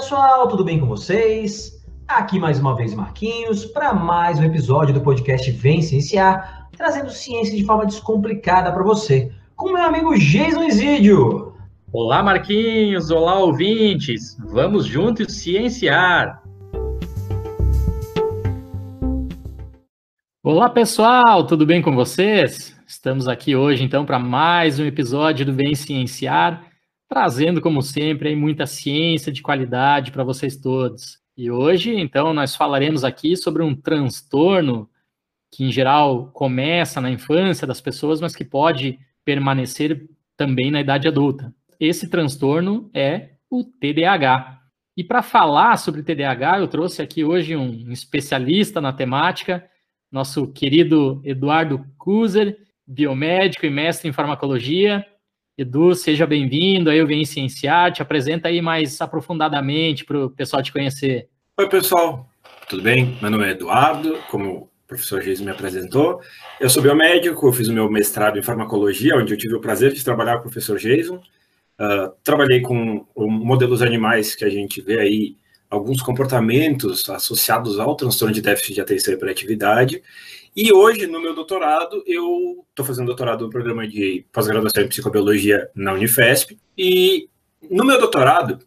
Pessoal, tudo bem com vocês? Aqui mais uma vez Marquinhos para mais um episódio do podcast Vem Cienciar, trazendo ciência de forma descomplicada para você, com meu amigo Jason Isidio. Olá Marquinhos, olá ouvintes, vamos juntos cienciar. Olá pessoal, tudo bem com vocês? Estamos aqui hoje então para mais um episódio do Vem Cienciar trazendo, como sempre, muita ciência de qualidade para vocês todos. E hoje, então, nós falaremos aqui sobre um transtorno que, em geral, começa na infância das pessoas, mas que pode permanecer também na idade adulta. Esse transtorno é o TDAH. E para falar sobre TDAH, eu trouxe aqui hoje um especialista na temática, nosso querido Eduardo Kuzer, biomédico e mestre em farmacologia. Edu, seja bem-vindo, aí eu venho cienciar, te apresenta aí mais aprofundadamente para o pessoal te conhecer. Oi, pessoal, tudo bem? Meu nome é Eduardo, como o professor Geis me apresentou. Eu sou biomédico, fiz o meu mestrado em farmacologia, onde eu tive o prazer de trabalhar com o professor Jason. Uh, trabalhei com modelos animais que a gente vê aí, alguns comportamentos associados ao transtorno de déficit de atenção e hiperatividade. E hoje, no meu doutorado, eu estou fazendo doutorado no programa de pós-graduação em psicobiologia na Unifesp. E no meu doutorado,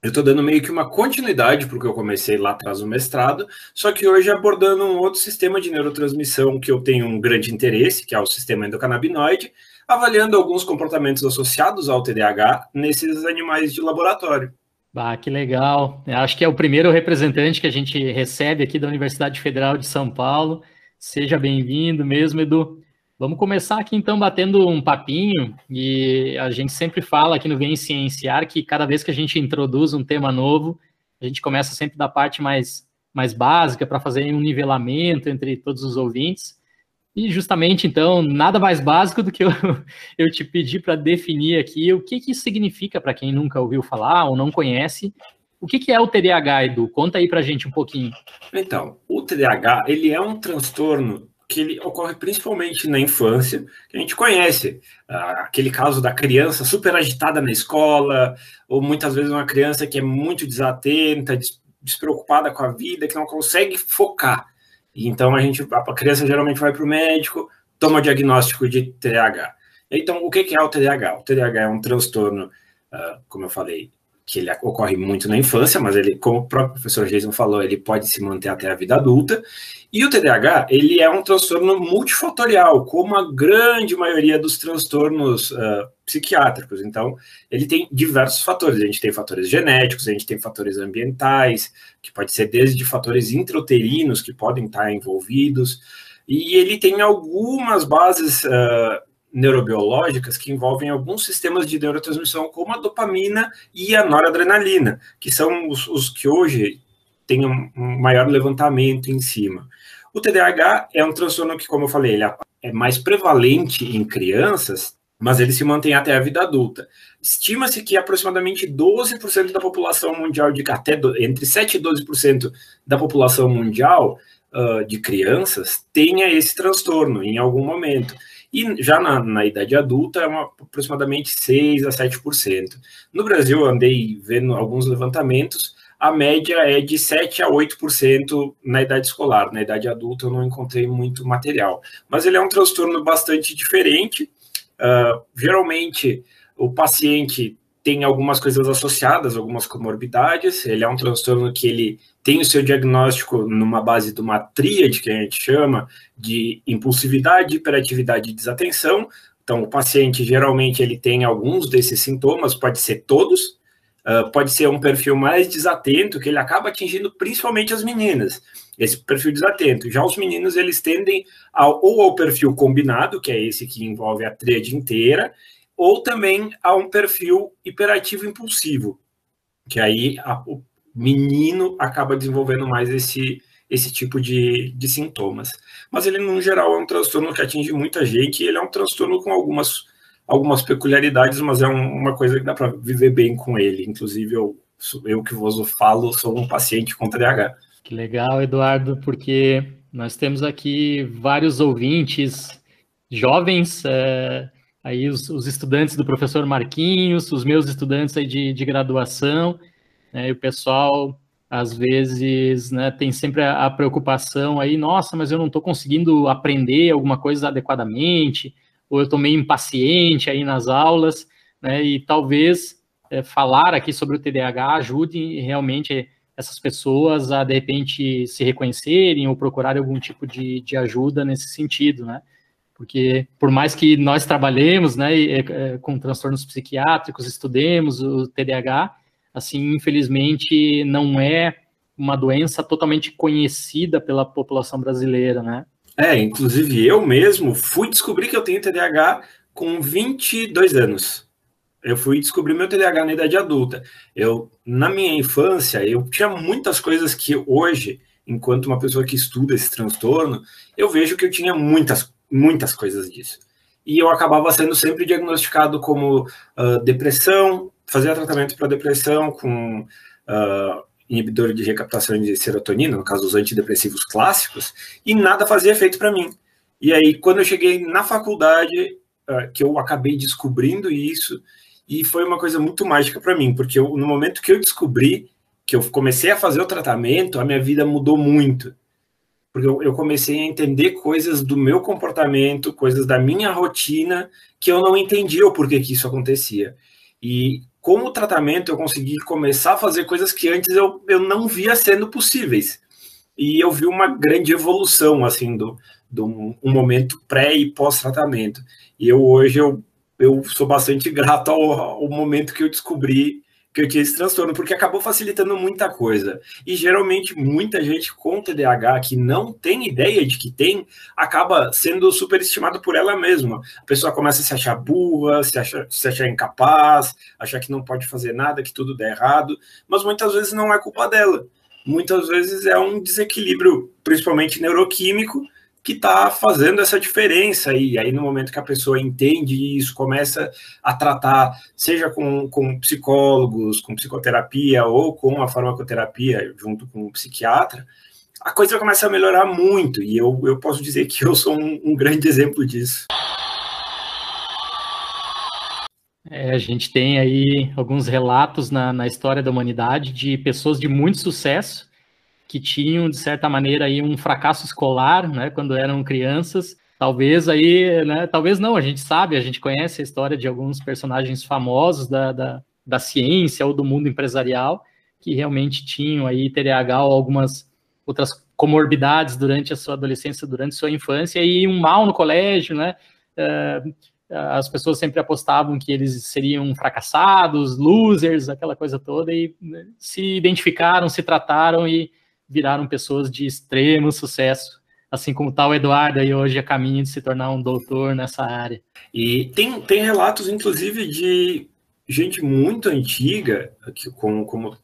eu estou dando meio que uma continuidade para o que eu comecei lá atrás no mestrado, só que hoje abordando um outro sistema de neurotransmissão que eu tenho um grande interesse, que é o sistema endocannabinoide, avaliando alguns comportamentos associados ao TDAH nesses animais de laboratório. Ah, que legal. Eu acho que é o primeiro representante que a gente recebe aqui da Universidade Federal de São Paulo Seja bem-vindo mesmo, Edu. Vamos começar aqui então batendo um papinho e a gente sempre fala aqui no Vem Cienciar que cada vez que a gente introduz um tema novo, a gente começa sempre da parte mais, mais básica para fazer um nivelamento entre todos os ouvintes. E justamente então, nada mais básico do que eu, eu te pedir para definir aqui o que, que significa para quem nunca ouviu falar ou não conhece o que, que é o TDAH, Edu? Conta aí pra gente um pouquinho. Então, o TDAH, ele é um transtorno que ele ocorre principalmente na infância, que a gente conhece. Ah, aquele caso da criança super agitada na escola, ou muitas vezes uma criança que é muito desatenta, des despreocupada com a vida, que não consegue focar. Então a gente, a criança geralmente vai para o médico, toma o diagnóstico de TDAH. Então, o que é o TDAH? O TDAH é um transtorno, ah, como eu falei, que ele ocorre muito na infância, mas ele, como o próprio professor Jason falou, ele pode se manter até a vida adulta. E o TDAH, ele é um transtorno multifatorial, como a grande maioria dos transtornos uh, psiquiátricos. Então, ele tem diversos fatores. A gente tem fatores genéticos, a gente tem fatores ambientais, que pode ser desde fatores intrauterinos que podem estar envolvidos. E ele tem algumas bases uh, neurobiológicas que envolvem alguns sistemas de neurotransmissão, como a dopamina e a noradrenalina, que são os, os que hoje têm um, maior levantamento em cima. O TDAH é um transtorno que, como eu falei, ele é mais prevalente em crianças, mas ele se mantém até a vida adulta. Estima-se que aproximadamente 12% da população mundial, de até entre 7 e 12% da população mundial uh, de crianças tenha esse transtorno em algum momento. E já na, na idade adulta é uma, aproximadamente 6 a 7%. No Brasil, eu andei vendo alguns levantamentos, a média é de 7 a 8% na idade escolar. Na idade adulta eu não encontrei muito material. Mas ele é um transtorno bastante diferente. Uh, geralmente, o paciente tem algumas coisas associadas, algumas comorbidades. Ele é um transtorno que ele tem o seu diagnóstico numa base de uma tríade que a gente chama de impulsividade, hiperatividade e desatenção. Então, o paciente geralmente ele tem alguns desses sintomas, pode ser todos, uh, pode ser um perfil mais desatento, que ele acaba atingindo principalmente as meninas, esse perfil desatento. Já os meninos, eles tendem ao, ou ao perfil combinado, que é esse que envolve a tríade inteira, ou também a um perfil hiperativo impulsivo, que aí a, o menino acaba desenvolvendo mais esse, esse tipo de, de sintomas. Mas ele, no geral, é um transtorno que atinge muita gente, e ele é um transtorno com algumas, algumas peculiaridades, mas é um, uma coisa que dá para viver bem com ele. Inclusive, eu, eu que vos falo, sou um paciente com TDAH. Que legal, Eduardo, porque nós temos aqui vários ouvintes jovens, é, aí os, os, estudantes do professor Marquinhos, os meus estudantes aí de, de graduação, Né? E o pessoal, às vezes, né, tem sempre a, a preocupação aí, nossa, mas eu não estou conseguindo aprender alguma coisa adequadamente, ou eu estou meio impaciente aí nas aulas, né? E talvez é, falar aqui sobre o TDAH ajude realmente essas pessoas a, de repente, se reconhecerem ou procurarem algum tipo de, de ajuda nesse sentido, né? Porque, por mais que nós trabalhemos né, é, com transtornos psiquiátricos, estudemos o TDAH, assim, infelizmente, não é uma doença totalmente conhecida pela população brasileira, né? É, inclusive eu mesmo fui descobrir que eu tenho TDAH com 22 anos eu fui descobrir meu TDAH na idade adulta. Eu, na minha infância, eu tinha muitas coisas que hoje, enquanto uma pessoa que estuda esse transtorno, eu vejo que eu tinha muitas, muitas coisas disso. E eu acabava sendo sempre diagnosticado como uh, depressão, fazia tratamento para depressão com uh, inibidor de recaptação de serotonina, no caso os antidepressivos clássicos, e nada fazia efeito para mim. E aí, quando eu cheguei na faculdade, uh, que eu acabei descobrindo isso, e foi uma coisa muito mágica para mim, porque eu, no momento que eu descobri que eu comecei a fazer o tratamento, a minha vida mudou muito. Porque eu, eu comecei a entender coisas do meu comportamento, coisas da minha rotina, que eu não entendia o porquê que isso acontecia. E com o tratamento eu consegui começar a fazer coisas que antes eu, eu não via sendo possíveis. E eu vi uma grande evolução, assim, do, do um momento pré e pós-tratamento. E eu hoje eu eu sou bastante grato ao, ao, momento que eu descobri que eu tinha esse transtorno, porque acabou facilitando muita coisa. E geralmente muita gente com TDAH que não tem ideia de que tem, acaba sendo superestimado por ela mesma. A pessoa começa a se achar burra, se achar, se achar incapaz, achar que não pode fazer nada, que tudo dá errado, mas muitas vezes não é culpa dela. Muitas vezes é um desequilíbrio, principalmente neuroquímico, que está fazendo essa diferença. E aí, no momento que a pessoa entende isso, começa a tratar, seja com, com psicólogos, com psicoterapia ou com a farmacoterapia, junto com o psiquiatra, a coisa começa a melhorar muito. E eu, eu posso dizer que eu sou um, um grande exemplo disso. É, a gente tem aí alguns relatos na, na história da humanidade de pessoas de muito sucesso que tinham, de certa maneira, aí um fracasso escolar, né, quando eram crianças. Talvez aí, né, talvez não, a gente sabe, a gente conhece a história de alguns personagens famosos da, da, da ciência ou do mundo empresarial que realmente tinham aí TDAH ou algumas outras comorbidades durante a sua adolescência, durante sua infância e um mal no colégio, né? Uh, as pessoas sempre apostavam que eles seriam fracassados, losers, aquela coisa toda, e né, se identificaram, se trataram e viraram pessoas de extremo sucesso, assim como tal Eduardo aí hoje a caminho de se tornar um doutor nessa área. E tem, tem relatos, inclusive, de gente muito antiga, que, como, como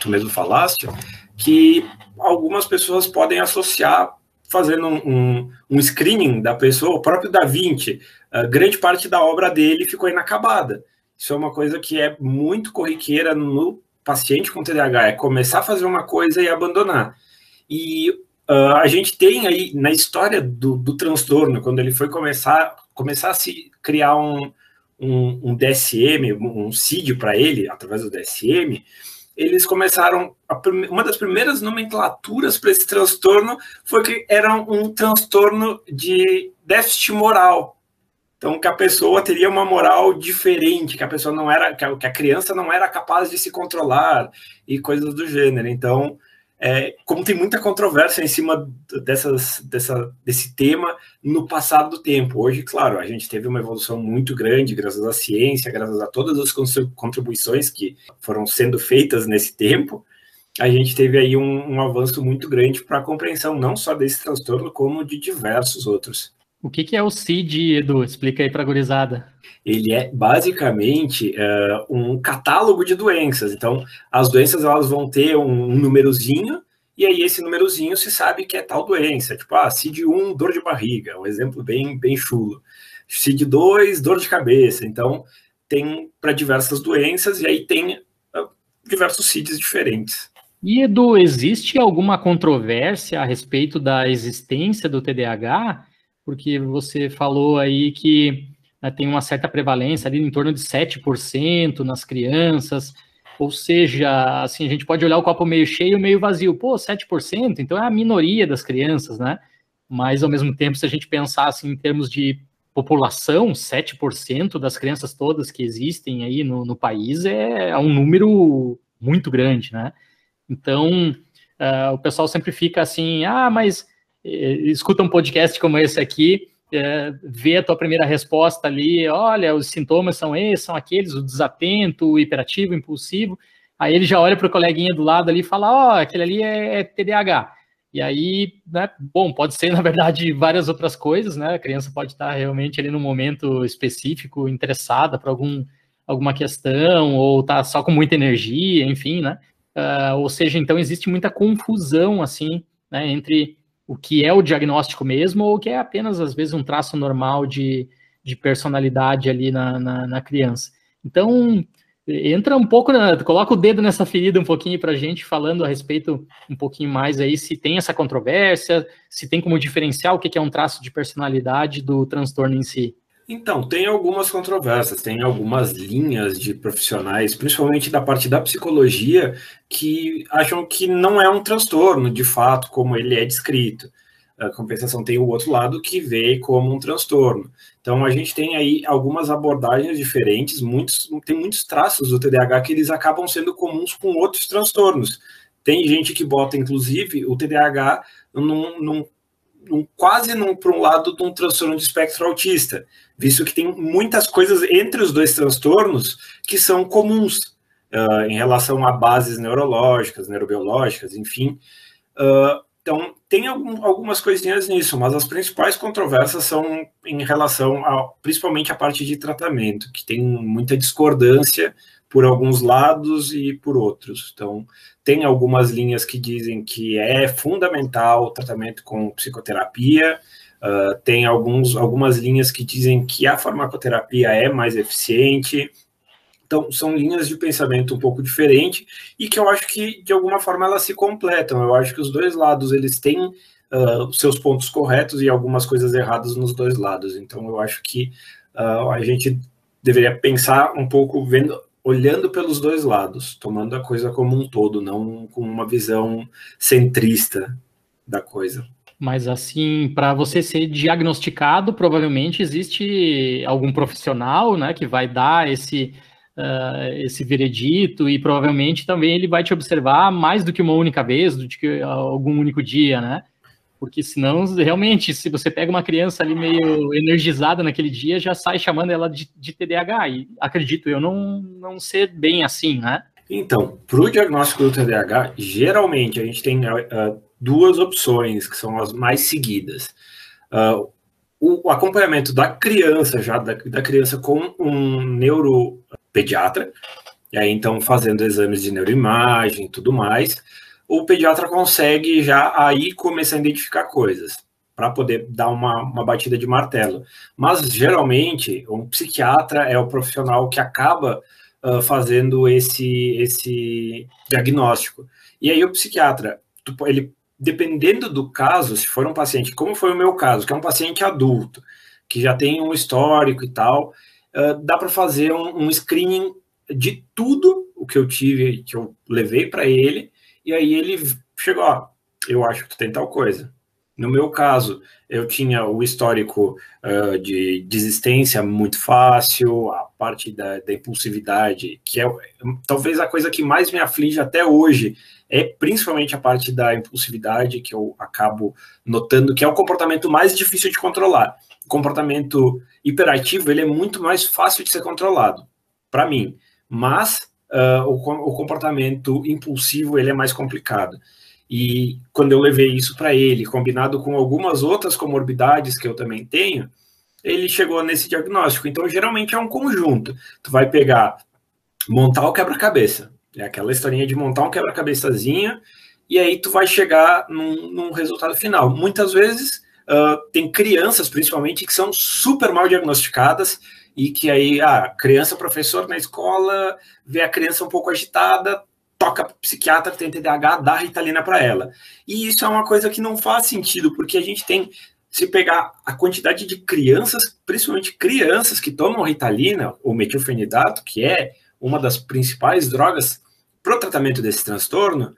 tu mesmo falaste, que algumas pessoas podem associar fazendo um, um, um screening da pessoa, o próprio Da Vinci, grande parte da obra dele ficou inacabada. Isso é uma coisa que é muito corriqueira no paciente com TDAH é começar a fazer uma coisa e abandonar. E uh, a gente tem aí na história do, do, transtorno, quando ele foi começar, começar a se criar um, um, um DSM, um CID para ele, através do DSM, eles começaram. uma das primeiras nomenclaturas para esse transtorno foi que era um transtorno de déficit moral. Então, que a pessoa teria uma moral diferente, que a pessoa não era, que a criança não era capaz de se controlar e coisas do gênero. Então, é, como tem muita controvérsia em cima dessas, dessa, desse tema no passado do tempo. Hoje, claro, a gente teve uma evolução muito grande, graças à ciência, graças a todas as contribuições que foram sendo feitas nesse tempo. A gente teve aí um, um avanço muito grande para a compreensão não só desse transtorno, como de diversos outros. O que, que é o CID, Edu? Explica aí para a gurizada. Ele é basicamente uh, um catálogo de doenças. Então, as doenças elas vão ter um, um númerozinho, e aí esse númerozinho se sabe que é tal doença. Tipo, ah, CID1, dor de barriga, um exemplo bem, bem chulo. CID2, dor de cabeça. Então, tem para diversas doenças, e aí tem uh, diversos CIDs diferentes. E, Edu, existe alguma controvérsia a respeito da existência do TDAH? Porque você falou aí que né, tem uma certa prevalência ali em torno de 7% nas crianças. Ou seja, assim, a gente pode olhar o copo meio cheio, meio vazio. Pô, 7%, então é a minoria das crianças, né? Mas, ao mesmo tempo, se a gente pensar assim, em termos de população, 7% das crianças todas que existem aí no, no país é, é um número muito grande, né? Então, uh, o pessoal sempre fica assim, ah, mas escuta um podcast como esse aqui, é, vê a tua primeira resposta ali, olha, os sintomas são esses, são aqueles, o desatento, o hiperativo, o impulsivo, aí ele já olha para o coleguinha do lado ali e fala, ó, oh, aquele ali é, é TDAH. E aí, né, bom, pode ser, na verdade, várias outras coisas, né? A criança pode estar realmente ali no momento específico, interessada para algum, alguma questão, ou tá só com muita energia, enfim, né? Uh, ou seja, então existe muita confusão, assim, né, entre o que é o diagnóstico mesmo ou o que é apenas, às vezes, um traço normal de, de personalidade ali na, na, na criança. Então, entra um pouco, na, coloca o dedo nessa ferida um pouquinho para a gente, falando a respeito um pouquinho mais aí, se tem essa controvérsia, se tem como diferenciar o que é um traço de personalidade do transtorno em si. Então, tem algumas controvérsias, tem algumas linhas de profissionais, principalmente da parte da psicologia, que acham que não é um transtorno, de fato, como ele é descrito. A compensação tem o outro lado que vê como um transtorno. Então, a gente tem aí algumas abordagens diferentes, muitos, tem muitos traços do TDAH que eles acabam sendo comuns com outros transtornos. Tem gente que bota, inclusive, o TDAH num, num um, quase para um lado de um transtorno de espectro autista, visto que tem muitas coisas entre os dois transtornos que são comuns uh, em relação a bases neurológicas, neurobiológicas, enfim. Uh, então, tem algum, algumas coisinhas nisso, mas as principais controvérsias são em relação a, principalmente a parte de tratamento, que tem muita discordância por alguns lados e por outros. Então, tem algumas linhas que dizem que é fundamental o tratamento com psicoterapia, uh, tem alguns, algumas linhas que dizem que a farmacoterapia é mais eficiente. Então, são linhas de pensamento um pouco diferente e que eu acho que, de alguma forma, elas se completam. Eu acho que os dois lados, eles têm uh, seus pontos corretos e algumas coisas erradas nos dois lados. Então, eu acho que uh, a gente deveria pensar um pouco, vendo olhando pelos dois lados, tomando a coisa como um todo, não com uma visão centrista da coisa. Mas assim, para você ser diagnosticado, provavelmente existe algum profissional, né, que vai dar esse uh, esse veredito e provavelmente também ele vai te observar mais do que uma única vez, do que algum único dia, né? porque senão, realmente, se você pega uma criança ali meio energizada naquele dia, já sai chamando ela de, de TDAH, e acredito eu não, não ser bem assim, né? Então, para o diagnóstico do TDAH, geralmente a gente tem uh, duas opções que são as mais seguidas. Uh, o acompanhamento da criança, já da, da criança com um neuropediatra, e aí então fazendo exames de neuroimagem e tudo mais, o pediatra consegue já aí começar a identificar coisas para poder dar uma, uma batida de martelo. Mas geralmente um psiquiatra é o profissional que acaba uh, fazendo esse esse diagnóstico. E aí o psiquiatra, ele dependendo do caso, se for um paciente, como foi o meu caso, que é um paciente adulto, que já tem um histórico e tal, uh, dá para fazer um, um screening de tudo o que eu tive, que eu levei para ele, e aí ele chegou, ó, eu acho que tu tem tal coisa. No meu caso, eu tinha o histórico uh, de desistência muito fácil, a parte da, da impulsividade, que é talvez a coisa que mais me aflige até hoje, é principalmente a parte da impulsividade, que eu acabo notando que é o comportamento mais difícil de controlar. O comportamento hiperativo, ele é muito mais fácil de ser controlado, para mim. Mas uh, o, o, comportamento impulsivo ele é mais complicado. E quando eu levei isso para ele, combinado com algumas outras comorbidades que eu também tenho, ele chegou nesse diagnóstico. Então, geralmente é um conjunto. Tu vai pegar, montar o quebra-cabeça. É aquela historinha de montar um quebra-cabeçazinha e aí tu vai chegar num, num resultado final. Muitas vezes uh, tem crianças, principalmente, que são super mal diagnosticadas e que aí a ah, criança, professor na escola, vê a criança um pouco agitada, toca psiquiatra tem TDAH, dá Ritalina para ela. E isso é uma coisa que não faz sentido, porque a gente tem, se pegar a quantidade de crianças, principalmente crianças que tomam Ritalina ou metilfenidato, que é uma das principais drogas para o tratamento desse transtorno,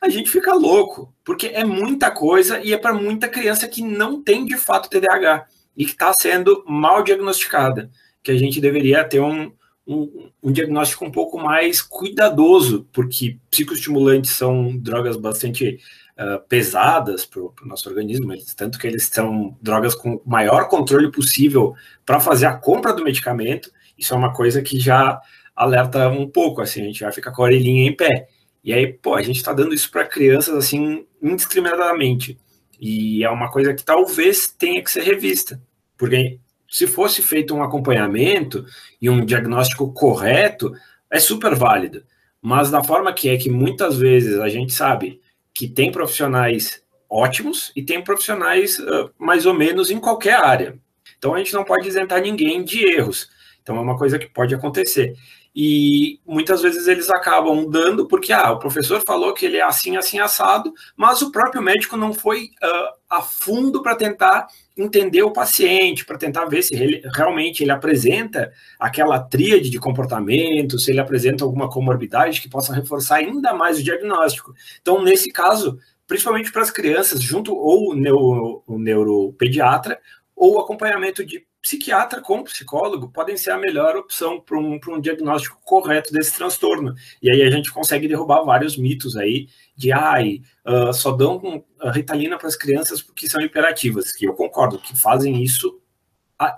a gente fica louco, porque é muita coisa e é para muita criança que não tem de fato TDAH e que está sendo mal diagnosticada, que a gente deveria ter um, um, um, diagnóstico um pouco mais cuidadoso, porque psicoestimulantes são drogas bastante uh, pesadas para o nosso organismo, tanto que eles são drogas com o maior controle possível para fazer a compra do medicamento. Isso é uma coisa que já alerta um pouco, assim, a gente vai ficar com a orelhinha em pé. E aí, pô, a gente está dando isso para crianças assim indiscriminadamente. E é uma coisa que talvez tenha que ser revista. Porque se fosse feito um acompanhamento e um diagnóstico correto, é super válido. Mas da forma que é que muitas vezes a gente sabe que tem profissionais ótimos e tem profissionais uh, mais ou menos em qualquer área. Então a gente não pode isentar ninguém de erros. Então é uma coisa que pode acontecer e muitas vezes eles acabam dando porque ah, o professor falou que ele é assim, assim, assado, mas o próprio médico não foi uh, a fundo para tentar entender o paciente, para tentar ver se ele, realmente ele apresenta aquela tríade de comportamento, se ele apresenta alguma comorbidade que possa reforçar ainda mais o diagnóstico. Então, nesse caso, principalmente para as crianças, junto ou o, neuro, o neuropediatra, ou acompanhamento de psiquiatra com psicólogo podem ser a melhor opção para um, um diagnóstico correto desse transtorno. E aí a gente consegue derrubar vários mitos aí de ai, uh, só dão ritalina para as crianças porque são hiperativas, que eu concordo, que fazem isso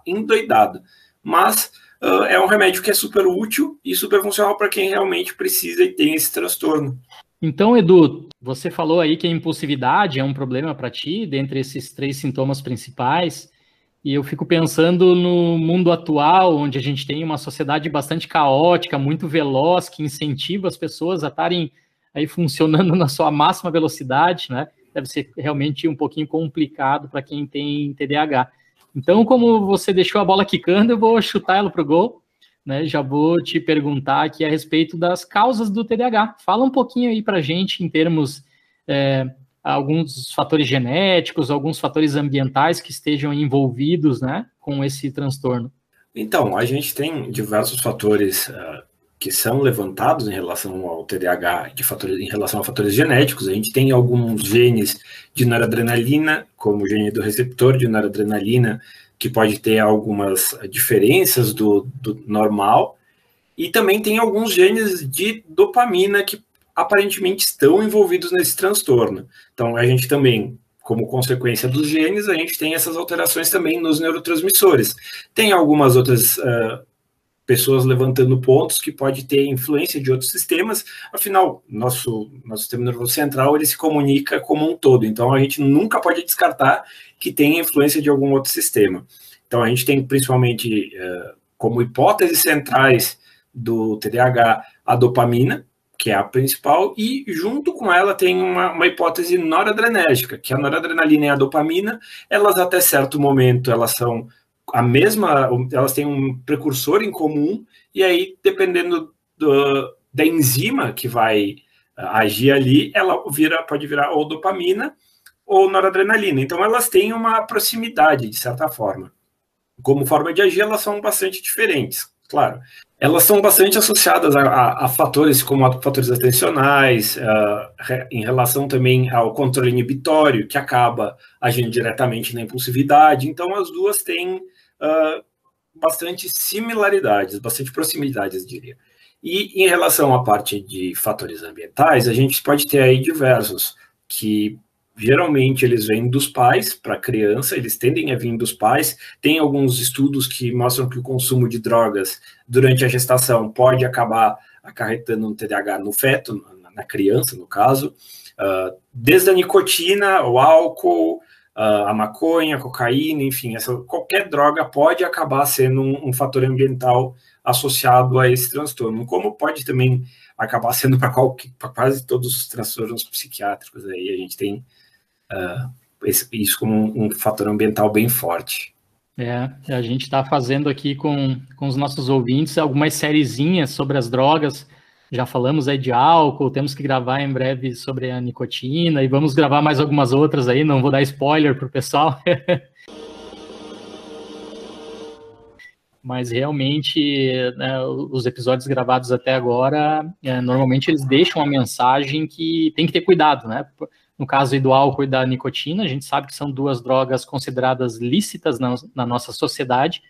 endoidado. Mas uh, é um remédio que é super útil e super funcional para quem realmente precisa e tem esse transtorno. Então, Edu, você falou aí que a impulsividade é um problema para ti, dentre esses três sintomas principais. E eu fico pensando no mundo atual, onde a gente tem uma sociedade bastante caótica, muito veloz, que incentiva as pessoas a estarem aí funcionando na sua máxima velocidade, né? Deve ser realmente um pouquinho complicado para quem tem TDAH. Então, como você deixou a bola quicando, eu vou chutar ela para o gol. Né, já vou te perguntar aqui a respeito das causas do TDAH. Fala um pouquinho aí para gente em termos é, alguns fatores genéticos, alguns fatores ambientais que estejam envolvidos né, com esse transtorno? Então, a gente tem diversos fatores uh, que são levantados em relação ao TDAH, de fatores, em relação a fatores genéticos. A gente tem alguns genes de noradrenalina, como o gene do receptor de noradrenalina, que pode ter algumas diferenças do, do normal. E também tem alguns genes de dopamina que aparentemente estão envolvidos nesse transtorno. Então, a gente também, como consequência dos genes, a gente tem essas alterações também nos neurotransmissores. Tem algumas outras uh, pessoas levantando pontos que pode ter influência de outros sistemas, afinal, nosso, nosso sistema nervoso central, ele se comunica como um todo, então a gente nunca pode descartar que tem influência de algum outro sistema. Então, a gente tem principalmente uh, como hipóteses centrais do TDAH a dopamina, que é a principal, e junto com ela tem uma, uma, hipótese noradrenérgica, que a noradrenalina e a dopamina, elas até certo momento elas são a mesma, elas têm um precursor em comum, e aí, dependendo do, da enzima que vai ah, agir ali, ela vira, pode virar ou dopamina ou noradrenalina. Então, elas têm uma proximidade, de certa forma. Como forma de agir, elas são bastante diferentes, claro elas são bastante associadas a, a, a fatores como fatores atencionais, uh, em relação também ao controle inibitório, que acaba agindo diretamente na impulsividade. Então, as duas têm uh, bastante similaridades, bastante proximidades, diria. E em relação à parte de fatores ambientais, a gente pode ter aí diversos que geralmente eles vêm dos pais para a criança, eles tendem a vir dos pais. Tem alguns estudos que mostram que o consumo de drogas durante a gestação pode acabar acarretando um TDAH no feto, na criança, no caso. Uh, desde a nicotina, o álcool, uh, a maconha, a cocaína, enfim, essa, qualquer droga pode acabar sendo um, um fator ambiental associado a esse transtorno, como pode também acabar sendo para quase todos os transtornos psiquiátricos aí a gente tem uh, isso como um, um, fator ambiental bem forte. É, a gente está fazendo aqui com, com os nossos ouvintes algumas sériezinhas sobre as drogas. Já falamos aí de álcool, temos que gravar em breve sobre a nicotina e vamos gravar mais algumas outras aí, não vou dar spoiler para o pessoal. mas realmente né, os episódios gravados até agora, é, normalmente eles deixam a mensagem que tem que ter cuidado, né? No caso do álcool e da nicotina, a gente sabe que são duas drogas consideradas lícitas na, na nossa sociedade,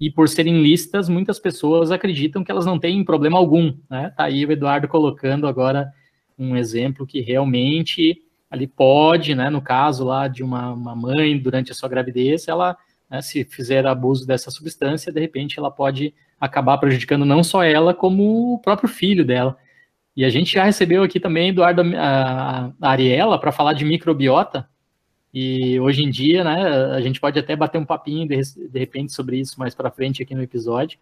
e por serem lícitas, muitas pessoas acreditam que elas não têm problema algum, né? Tá aí o Eduardo colocando agora um exemplo que realmente ali pode, né, no caso lá de uma, uma mãe durante a sua gravidez, ela, né, se fizer abuso dessa substância, de repente ela pode acabar prejudicando não só ela, como o próprio filho dela. E a gente já recebeu aqui também Eduardo a, Ariela para falar de microbiota. E hoje em dia, né, a gente pode até bater um papinho de, de repente sobre isso mais para frente aqui no episódio.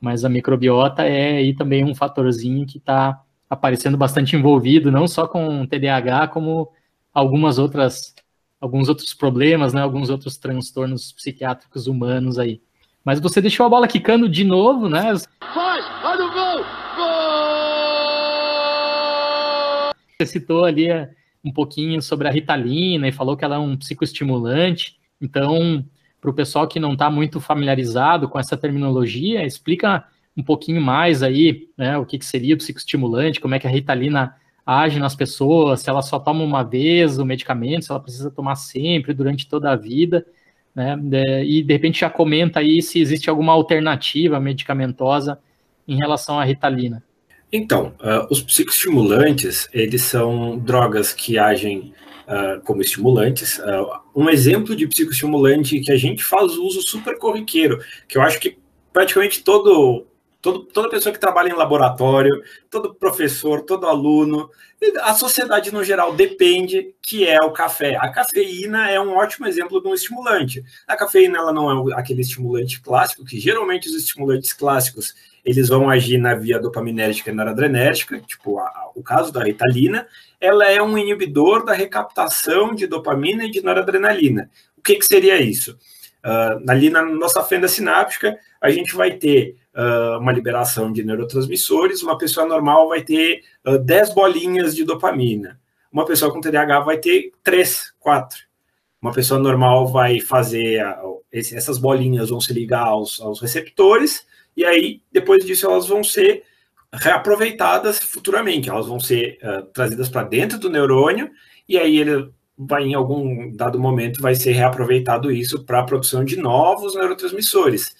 Mas a microbiota é aí também um fatorzinho que está aparecendo bastante envolvido, não só com TDAH, como algumas outras alguns outros problemas, né, alguns outros transtornos psiquiátricos humanos aí. Mas você deixou a bola quicando de novo, né? Vai, vai no gol! Você citou ali é, um pouquinho sobre a Ritalina e falou que ela é um psicoestimulante. Então, para o pessoal que não está muito familiarizado com essa terminologia, explica um pouquinho mais aí, né, o que, que seria o psicoestimulante, como é que a Ritalina age nas pessoas, se ela só toma uma vez o medicamento, se ela precisa tomar sempre, durante toda a vida, né, e de repente já comenta aí se existe alguma alternativa medicamentosa em relação à Ritalina. Então, uh, os psicoestimulantes, eles são drogas que agem uh, como estimulantes. Uh, um exemplo de psicoestimulante que a gente faz uso super corriqueiro, que eu acho que praticamente todo, todo, toda pessoa que trabalha em laboratório, todo professor, todo aluno, a sociedade no geral depende, que é o café. A cafeína é um ótimo exemplo de um estimulante. A cafeína ela não é aquele estimulante clássico, que geralmente os estimulantes clássicos eles vão agir na via dopaminérgica e noradrenérgica, tipo a, o caso da Ritalina, ela é um inibidor da recaptação de dopamina e de noradrenalina. O que, que seria isso? Uh, ali na nossa fenda sináptica, a gente vai ter uh, uma liberação de neurotransmissores, uma pessoa normal vai ter uh, 10 bolinhas de dopamina, uma pessoa com TDAH vai ter 3, 4. Uma pessoa normal vai fazer, esse, essas bolinhas vão se ligar aos, aos receptores, e aí, depois disso, elas vão ser reaproveitadas futuramente, elas vão ser uh, trazidas para dentro do neurônio, e aí ele vai, em algum dado momento, vai ser reaproveitado isso para a produção de novos neurotransmissores.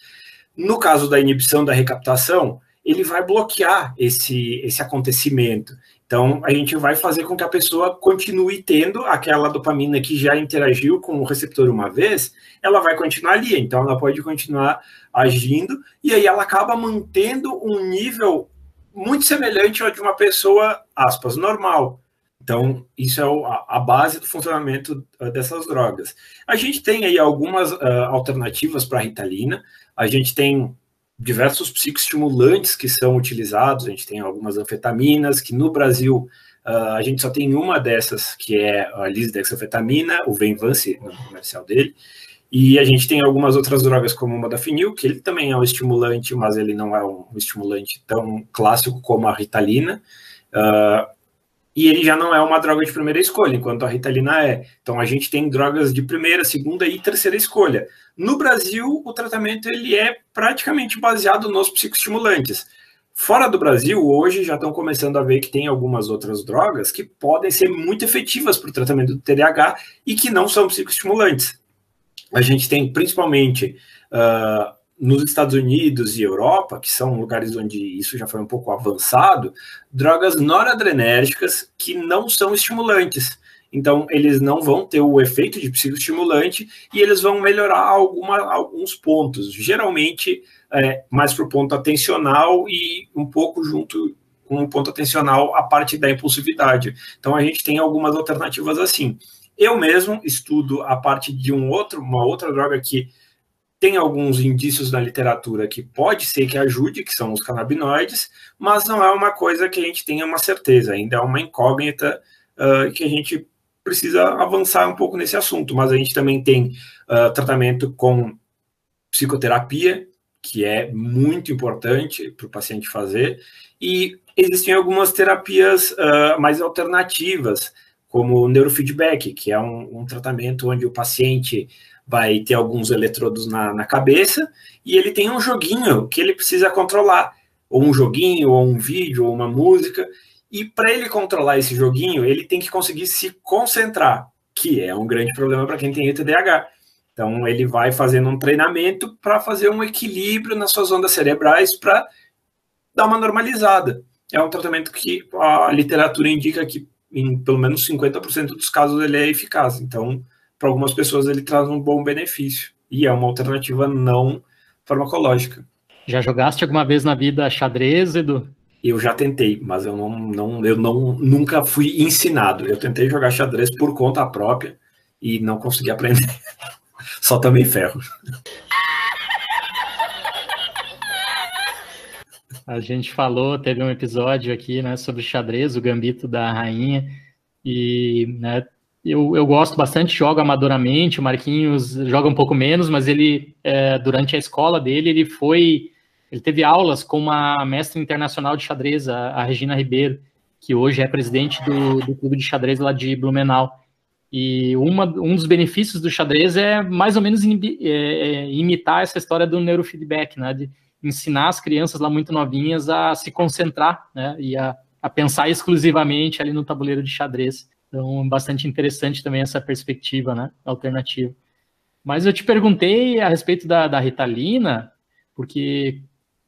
No caso da inibição da recaptação, ele vai bloquear esse, esse acontecimento. Então, a gente vai fazer com que a pessoa continue tendo aquela dopamina que já interagiu com o receptor uma vez, ela vai continuar ali. Então, ela pode continuar agindo, e aí ela acaba mantendo um nível muito semelhante ao de uma pessoa, aspas, normal. Então, isso é a base do funcionamento ah, dessas drogas. A gente tem aí algumas uh, alternativas para a ritalina, a gente tem diversos psicoestimulantes que são utilizados, a gente tem algumas anfetaminas, que no Brasil uh, a gente só tem uma dessas, que é a lisdexanfetamina, o Venvance, no comercial dele, e a gente tem algumas outras drogas como o modafinil, que ele também é um estimulante, mas ele não é um estimulante tão clássico como a ritalina. Uh, e ele já não é uma droga de primeira escolha, enquanto a Ritalina é. Então a gente tem drogas de primeira, segunda e terceira escolha. No Brasil, o tratamento ele é praticamente baseado nos psicoestimulantes. Fora do Brasil, hoje já estão começando a ver que tem algumas outras drogas que podem ser muito efetivas para o tratamento do TDAH e que não são psicoestimulantes. A gente tem principalmente uh, nos Estados Unidos e Europa, que são lugares onde isso já foi um pouco avançado, drogas noradrenérgicas que não são estimulantes. Então, eles não vão ter o efeito de psicoestimulante e eles vão melhorar alguma, alguns pontos, geralmente é, mais para o ponto atencional e um pouco junto com o ponto atencional a parte da impulsividade. Então, a gente tem algumas alternativas assim. Eu mesmo estudo a parte de um outro, uma outra droga que tem alguns indícios na literatura que pode ser que ajude, que são os canabinoides, mas não é uma coisa que a gente tenha uma certeza, ainda é uma incógnita uh, que a gente precisa avançar um pouco nesse assunto. Mas a gente também tem uh, tratamento com psicoterapia, que é muito importante para o paciente fazer, e existem algumas terapias uh, mais alternativas, como o neurofeedback, que é um, um tratamento onde o paciente vai ter alguns eletrodos na, na cabeça, e ele tem um joguinho que ele precisa controlar, ou um joguinho, ou um vídeo, ou uma música, e para ele controlar esse joguinho, ele tem que conseguir se concentrar, que é um grande problema para quem tem TDAH. Então, ele vai fazendo um treinamento para fazer um equilíbrio nas suas ondas cerebrais para dar uma normalizada. É um tratamento que a literatura indica que, em pelo menos 50% dos casos, ele é eficaz. Então, para algumas pessoas, ele traz um bom benefício. E é uma alternativa não farmacológica. Já jogaste alguma vez na vida xadrez, Edu? Eu já tentei, mas eu não, não, eu não nunca fui ensinado. Eu tentei jogar xadrez por conta própria e não consegui aprender. Só também ferro. A gente falou, teve um episódio aqui, né, sobre xadrez, o gambito da rainha, e, né, eu, eu gosto bastante, jogo amadoramente, o Marquinhos joga um pouco menos, mas ele, é, durante a escola dele, ele foi, ele teve aulas com uma mestra internacional de xadrez, a, a Regina Ribeiro, que hoje é presidente do, do clube de xadrez lá de Blumenau. E uma, um dos benefícios do xadrez é mais ou menos é, é, imitar essa história do neurofeedback, né? De ensinar as crianças lá muito novinhas a se concentrar, né? E a, a pensar exclusivamente ali no tabuleiro de xadrez. Então, bastante interessante também essa perspectiva, né? Alternativa. Mas eu te perguntei a respeito da, da Ritalina, porque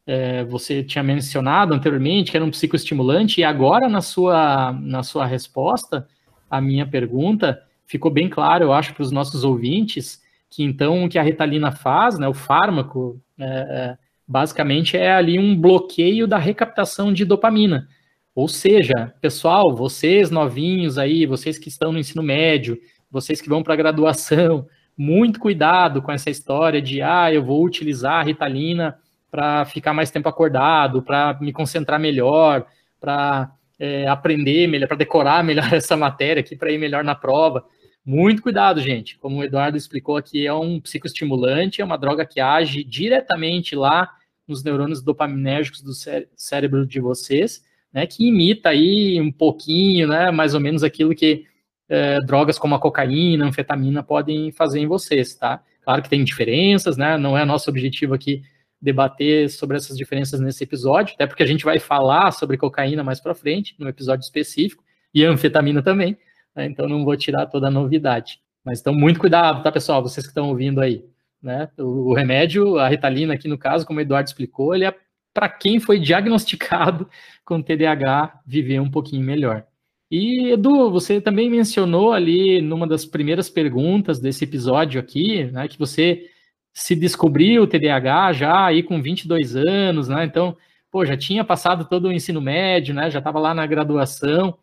é, você tinha mencionado anteriormente que era um psicoestimulante, e agora na sua, na sua resposta à minha pergunta, ficou bem claro, eu acho, para os nossos ouvintes, que então o que a Ritalina faz, né, o fármaco, é, é, basicamente é ali um bloqueio da recaptação de dopamina. Ou seja, pessoal, vocês novinhos aí, vocês que estão no ensino médio, vocês que vão para a graduação, muito cuidado com essa história de, ah, eu vou utilizar a Ritalina para ficar mais tempo acordado, para me concentrar melhor, para é, aprender melhor, para decorar melhor essa matéria aqui, para ir melhor na prova. Muito cuidado, gente. Como o Eduardo explicou aqui, é um psicoestimulante, é uma droga que age diretamente lá nos neurônios dopaminérgicos do cé cérebro de vocês, né, que imita aí um pouquinho, né, mais ou menos aquilo que é, drogas como a cocaína, anfetamina podem fazer em vocês, tá? Claro que tem diferenças, né, não é nosso objetivo aqui debater sobre essas diferenças nesse episódio, até porque a gente vai falar sobre cocaína mais para frente, no episódio específico, e anfetamina também, né? então não vou tirar toda a novidade. Mas então, muito cuidado, tá, pessoal? Vocês que estão ouvindo aí. Né? O, o remédio, a Ritalina aqui no caso, como o Eduardo explicou, ele é para quem foi diagnosticado com TDAH viver um pouquinho melhor. E, Edu, você também mencionou ali numa das primeiras perguntas desse episódio aqui, né, que você se descobriu TDAH já aí com 22 anos, né? Então, pô, já tinha passado todo o ensino médio, né? Já estava lá na graduação.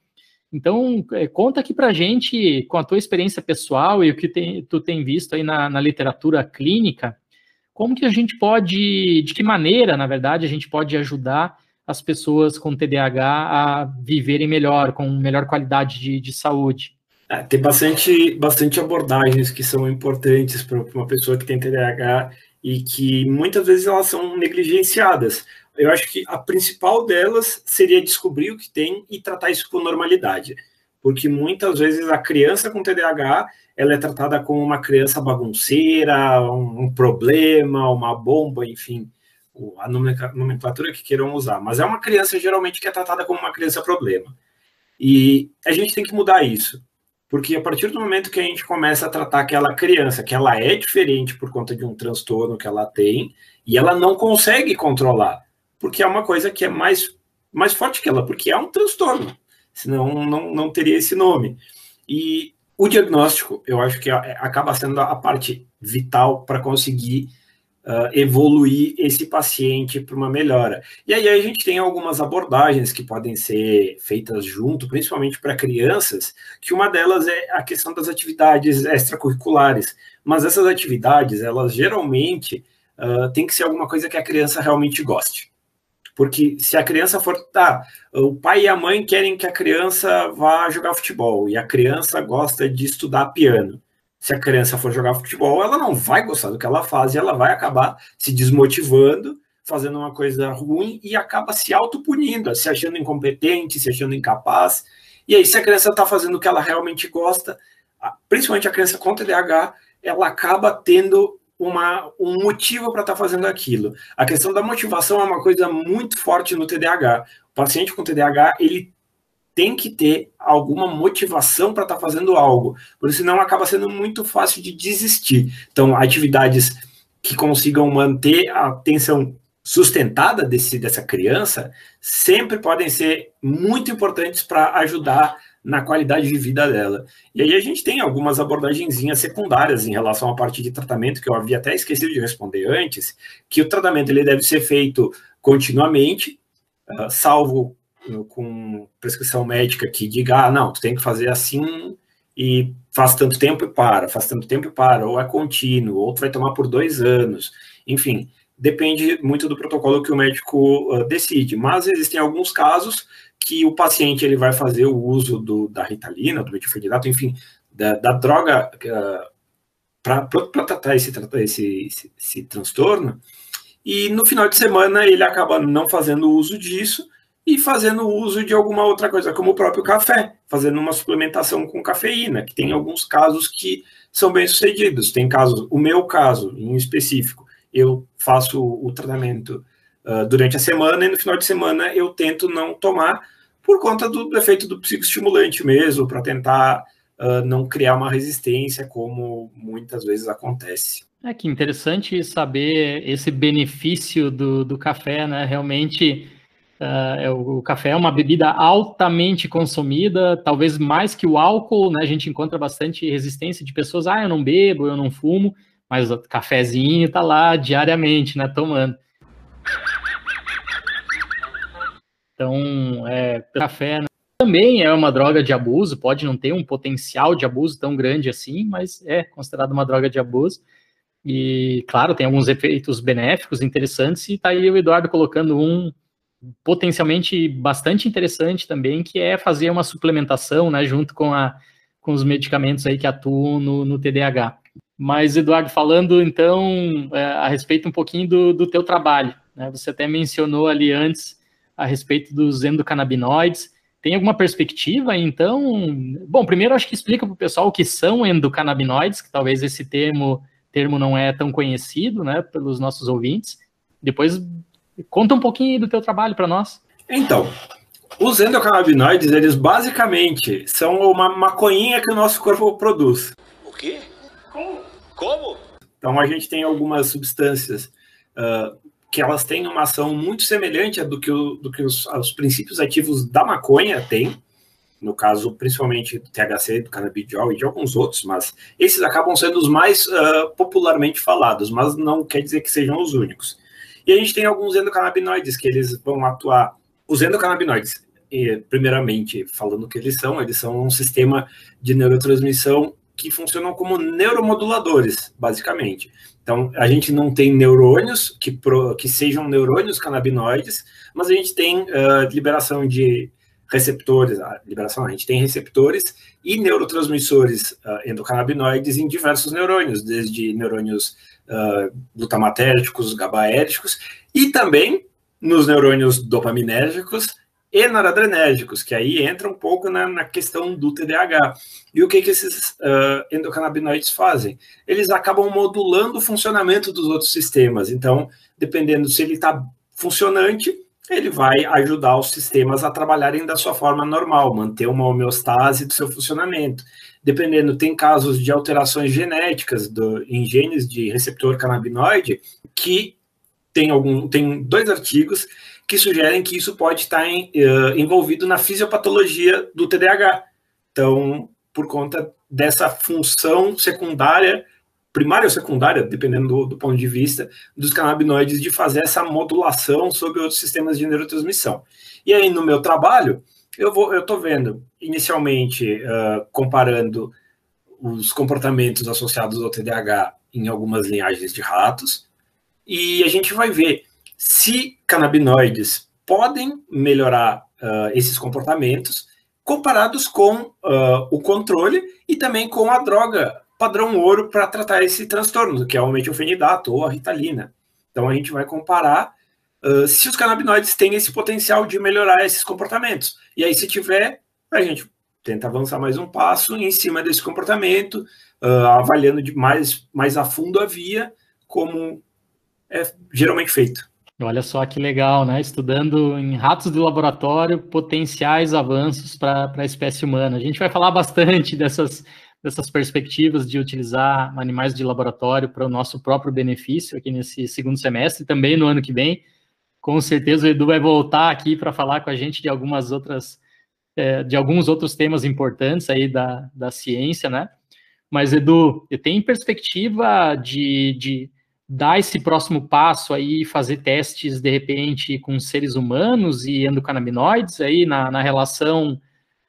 Então, é, conta aqui para gente, com a tua experiência pessoal e o que tem, tu tem visto aí na, na, literatura clínica, como que a gente pode, de que maneira, na verdade, a gente pode ajudar as pessoas com TDAH a viverem melhor, com melhor qualidade de, de saúde? É, tem bastante, bastante abordagens que são importantes para uma pessoa que tem TDAH e que muitas vezes elas são negligenciadas eu acho que a principal delas seria descobrir o que tem e tratar isso com normalidade. Porque muitas vezes a criança com TDAH ela é tratada como uma criança bagunceira, um, um problema, uma bomba, enfim, a nomenclatura que queiram usar. Mas é uma criança geralmente que é tratada como uma criança problema. E a gente tem que mudar isso. Porque a partir do momento que a gente começa a tratar aquela criança, que ela é diferente por conta de um transtorno que ela tem, e ela não consegue controlar porque é uma coisa que é mais, mais forte que ela, porque é um transtorno, senão não, não teria esse nome. E o diagnóstico, eu acho que é, acaba sendo a parte vital para conseguir uh, evoluir esse paciente para uma melhora. E aí a gente tem algumas abordagens que podem ser feitas junto, principalmente para crianças, que uma delas é a questão das atividades extracurriculares. Mas essas atividades, elas geralmente uh, tem que ser alguma coisa que a criança realmente goste. Porque se a criança for. Tá, o pai e a mãe querem que a criança vá jogar futebol e a criança gosta de estudar piano. Se a criança for jogar futebol, ela não vai gostar do que ela faz e ela vai acabar se desmotivando, fazendo uma coisa ruim e acaba se autopunindo, se achando incompetente, se achando incapaz. E aí, se a criança está fazendo o que ela realmente gosta, principalmente a criança com TDAH, ela acaba tendo uma, um motivo para estar tá fazendo aquilo. A questão da motivação é uma coisa muito forte no TDAH. O paciente com TDAH, ele tem que ter alguma motivação para estar tá fazendo algo, porque senão acaba sendo muito fácil de desistir. Então, atividades que consigam manter a atenção sustentada desse, dessa criança sempre podem ser muito importantes para ajudar na qualidade de vida dela. E aí a gente tem algumas abordagenzinhas secundárias em relação à parte de tratamento, que eu havia até esquecido de responder antes, que o tratamento ele deve ser feito continuamente, uh, salvo com prescrição médica que diga, ah, não, tu tem que fazer assim e faz tanto tempo e para, faz tanto tempo e para, ou é contínuo, ou tu vai tomar por dois anos, enfim, depende muito do protocolo que o médico uh, decide, mas existem alguns casos que o paciente ele vai fazer o uso do, da ritalina, do metilfenidato, enfim, da, da droga uh, para tratar esse, esse, esse, esse transtorno, e no final de semana ele acaba não fazendo uso disso e fazendo uso de alguma outra coisa, como o próprio café, fazendo uma suplementação com cafeína, que tem alguns casos que são bem sucedidos. Tem casos, o meu caso em específico, eu faço o tratamento uh, durante a semana e no final de semana eu tento não tomar por conta do, do efeito do psicoestimulante mesmo, para tentar uh, não criar uma resistência, como muitas vezes acontece. É que interessante saber esse benefício do, do café, né? Realmente, uh, o, o, café é uma bebida altamente consumida, talvez mais que o álcool, né? A gente encontra bastante resistência de pessoas, ah, eu não bebo, eu não fumo, mas o cafezinho tá lá diariamente, né? Tomando. Então, é, café né? também é uma droga de abuso, pode não ter um potencial de abuso tão grande assim, mas é considerado uma droga de abuso. E, claro, tem alguns efeitos benéficos interessantes, e tá aí o Eduardo colocando um potencialmente bastante interessante também, que é fazer uma suplementação, né, junto com, a, com os medicamentos aí que atuam no, no TDAH. Mas, Eduardo, falando então é, a respeito um pouquinho do, do teu trabalho, né, você até mencionou ali antes a respeito dos endocannabinoides. Tem alguma perspectiva, então? Bom, primeiro acho que explica para o pessoal o que são endocannabinoides, que talvez esse termo, termo não é tão conhecido né, pelos nossos ouvintes. Depois conta um pouquinho do teu trabalho para nós. Então, os endocannabinoides, eles basicamente são uma maconhinha que o nosso corpo produz. O quê? Como? Como? Então a gente tem algumas substâncias uh, que elas têm uma ação muito semelhante do que, o, do que os, os, princípios ativos da maconha têm, no caso, principalmente do THC, do canabidiol e de alguns outros, mas esses acabam sendo os mais uh, popularmente falados, mas não quer dizer que sejam os únicos. E a gente tem alguns endocannabinoides que eles vão atuar. Os endocannabinoides, primeiramente, falando o que eles são, eles são um sistema de neurotransmissão que funcionam como neuromoduladores, basicamente. Então, a gente não tem neurônios que, pro, que sejam neurônios canabinoides, mas a gente tem uh, liberação de receptores, a liberação, a gente tem receptores e neurotransmissores uh, endocannabinoides em diversos neurônios, desde neurônios uh, glutamatérgicos, GABAérgicos, e também nos neurônios dopaminérgicos e noradrenérgicos, que aí entra um pouco na, na questão do TDAH. E o que, que esses uh, endocannabinoides fazem? Eles acabam modulando o funcionamento dos outros sistemas. Então, dependendo se ele está funcionante, ele vai ajudar os sistemas a trabalharem da sua forma normal, manter uma homeostase do seu funcionamento. Dependendo, tem casos de alterações genéticas do, em genes de receptor canabinoide que tem, algum, tem dois artigos que sugerem que isso pode estar em, uh, envolvido na fisiopatologia do TDAH. Então, por conta dessa função secundária, primária ou secundária, dependendo do, do, ponto de vista, dos canabinoides, de fazer essa modulação sobre outros sistemas de neurotransmissão. E aí, no meu trabalho, eu vou, eu estou vendo, inicialmente, uh, comparando os comportamentos associados ao TDAH em algumas linhagens de ratos, e a gente vai ver se canabinoides podem melhorar uh, esses comportamentos comparados com uh, o controle e também com a droga padrão ouro para tratar esse transtorno, que é o metilfenidato ou a ritalina. Então a gente vai comparar uh, se os canabinoides têm esse potencial de melhorar esses comportamentos. E aí, se tiver, a gente tenta avançar mais um passo em cima desse comportamento, uh, avaliando de mais, mais a fundo a via, como é geralmente feito. Olha só que legal, né? Estudando em ratos de laboratório potenciais avanços para a espécie humana. A gente vai falar bastante dessas, dessas perspectivas de utilizar animais de laboratório para o nosso próprio benefício aqui nesse segundo semestre, também no ano que vem. Com certeza o Edu vai voltar aqui para falar com a gente de algumas outras, é, de alguns outros temas importantes aí da, da ciência, né? Mas, Edu, tem perspectiva de, de dar esse próximo passo aí, fazer testes, de repente, com seres humanos e endocannabinoides aí na, na relação,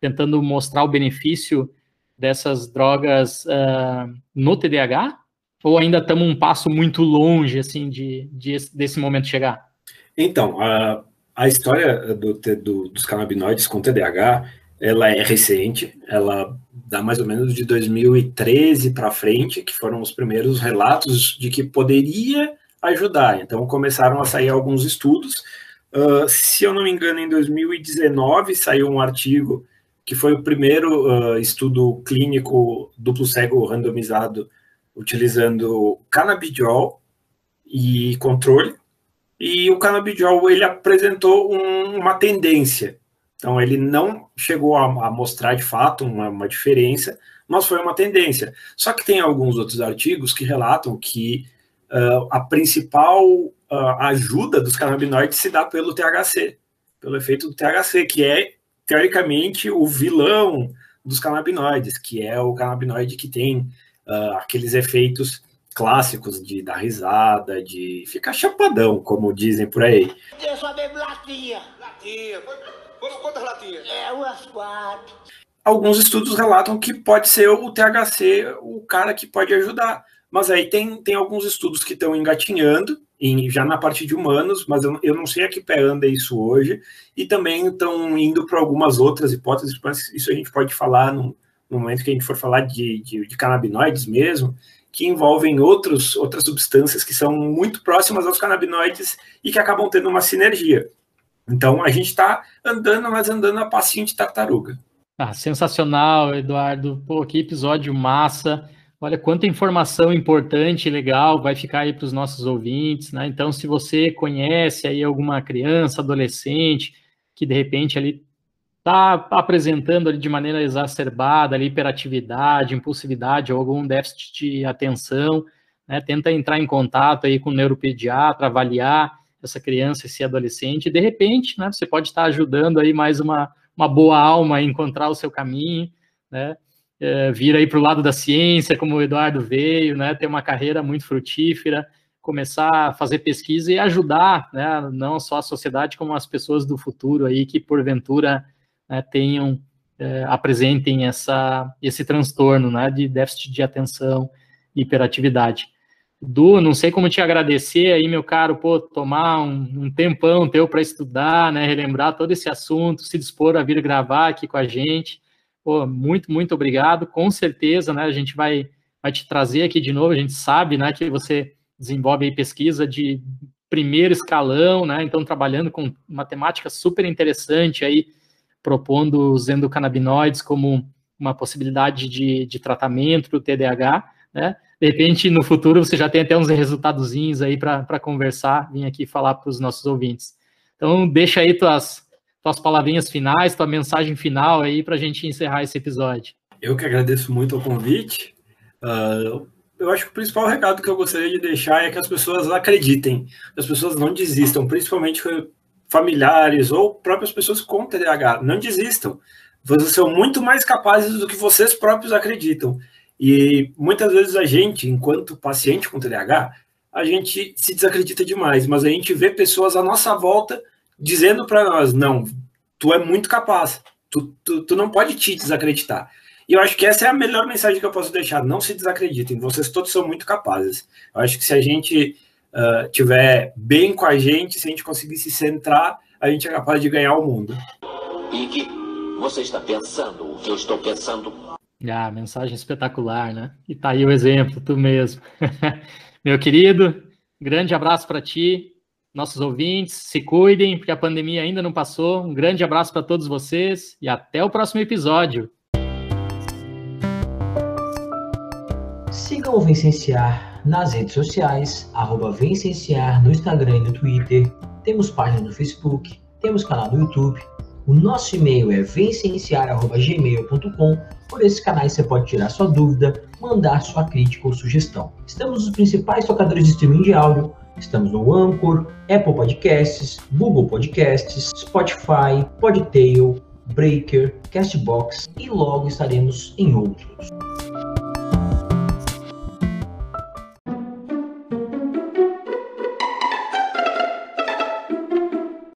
tentando mostrar o benefício dessas drogas uh, no TDAH? Ou ainda estamos um passo muito longe, assim, de, de desse momento chegar? Então, a, a história do, do, dos canabinoides com TDAH, ela é recente, ela dá mais ou menos de 2013 para frente, que foram os primeiros relatos de que poderia ajudar. Então, começaram a sair alguns estudos. Uh, se eu não me engano, em 2019 saiu um artigo que foi o primeiro uh, estudo clínico duplo cego randomizado utilizando canabidiol e controle. E o canabidiol ele apresentou um, uma tendência. Então ele não chegou a, a mostrar de fato uma, uma, diferença, mas foi uma tendência. Só que tem alguns outros artigos que relatam que uh, a principal uh, ajuda dos canabinoides se dá pelo THC, pelo efeito do THC, que é teoricamente, o vilão dos canabinoides, que é o canabinoide que tem uh, aqueles efeitos clássicos de dar risada, de ficar chapadão, como dizem por aí. Eu só bebo latinha. Latinha. Quantas latinhas? É, umas quatro. Alguns estudos relatam que pode ser o THC o cara que pode ajudar. Mas aí tem, tem alguns estudos que estão engatinhando, em, já na parte de humanos, mas eu, eu não sei a que pé anda isso hoje, e também estão indo para algumas outras hipóteses, mas isso a gente pode falar no, no momento que a gente for falar de, de, de canabinoides mesmo, que envolvem outros, outras substâncias que são muito próximas aos canabinoides e que acabam tendo uma sinergia. Então a gente está andando, mas andando a passinho de tartaruga. Ah, sensacional, Eduardo. Pô, que episódio massa. Olha quanta informação importante e legal vai ficar aí para os nossos ouvintes, né? Então, se você conhece aí alguma criança, adolescente, que de repente ali está apresentando ali de maneira exacerbada ali, hiperatividade, impulsividade ou algum déficit de atenção, né? Tenta entrar em contato aí com o neuropediatra, avaliar essa criança, esse adolescente, e de repente, né, você pode estar ajudando aí mais uma, uma boa alma a encontrar o seu caminho, né? é, vir aí para o lado da ciência, como o Eduardo veio, né, ter uma carreira muito frutífera, começar a fazer pesquisa e ajudar, né, não só a sociedade, como as pessoas do futuro aí que porventura né, tenham, é, apresentem essa, esse transtorno, né, de déficit de atenção e hiperatividade. Du, não sei como te agradecer aí, meu caro, pô, tomar um, um tempão teu para estudar, né, relembrar todo esse assunto, se dispor a vir gravar aqui com a gente. Pô, muito, muito obrigado. Com certeza, né, a gente vai, vai te trazer aqui de novo. A gente sabe, né, que você desenvolve pesquisa de primeiro escalão, né, então trabalhando com matemática super interessante aí, propondo os endocannabinoides como uma possibilidade de, de tratamento para o TDAH, né? De repente, no futuro, você já tem até uns resultadozinhos aí para conversar, vir aqui falar para os nossos ouvintes. Então, deixa aí tuas, tuas palavrinhas finais, tua mensagem final aí para a gente encerrar esse episódio. Eu que agradeço muito o convite. Uh, eu acho que o principal recado que eu gostaria de deixar é que as pessoas acreditem, que as pessoas não desistam, principalmente familiares ou próprias pessoas com TDAH. Não desistam. Vocês são muito mais capazes do que vocês próprios acreditam. E muitas vezes a gente, enquanto paciente com TDAH, a gente se desacredita demais, mas a gente vê pessoas à nossa volta dizendo para nós: não, tu é muito capaz, tu, tu, tu não pode te desacreditar. E eu acho que essa é a melhor mensagem que eu posso deixar: não se desacreditem, vocês todos são muito capazes. Eu acho que se a gente uh, tiver bem com a gente, se a gente conseguir se centrar, a gente é capaz de ganhar o mundo. E que você está pensando o que eu estou pensando. Ah, mensagem espetacular, né? E tá aí o exemplo, tu mesmo. Meu querido, grande abraço para ti, nossos ouvintes, se cuidem, porque a pandemia ainda não passou. Um grande abraço para todos vocês e até o próximo episódio. Sigam o Vicenciar nas redes sociais, arroba Vencenciar no Instagram e no Twitter. Temos página no Facebook, temos canal no YouTube. O nosso e-mail é vencenciar.gmail.com. Por esses canais você pode tirar sua dúvida, mandar sua crítica ou sugestão. Estamos nos principais tocadores de streaming de áudio. Estamos no Anchor, Apple Podcasts, Google Podcasts, Spotify, Podtail, Breaker, Castbox e logo estaremos em outros.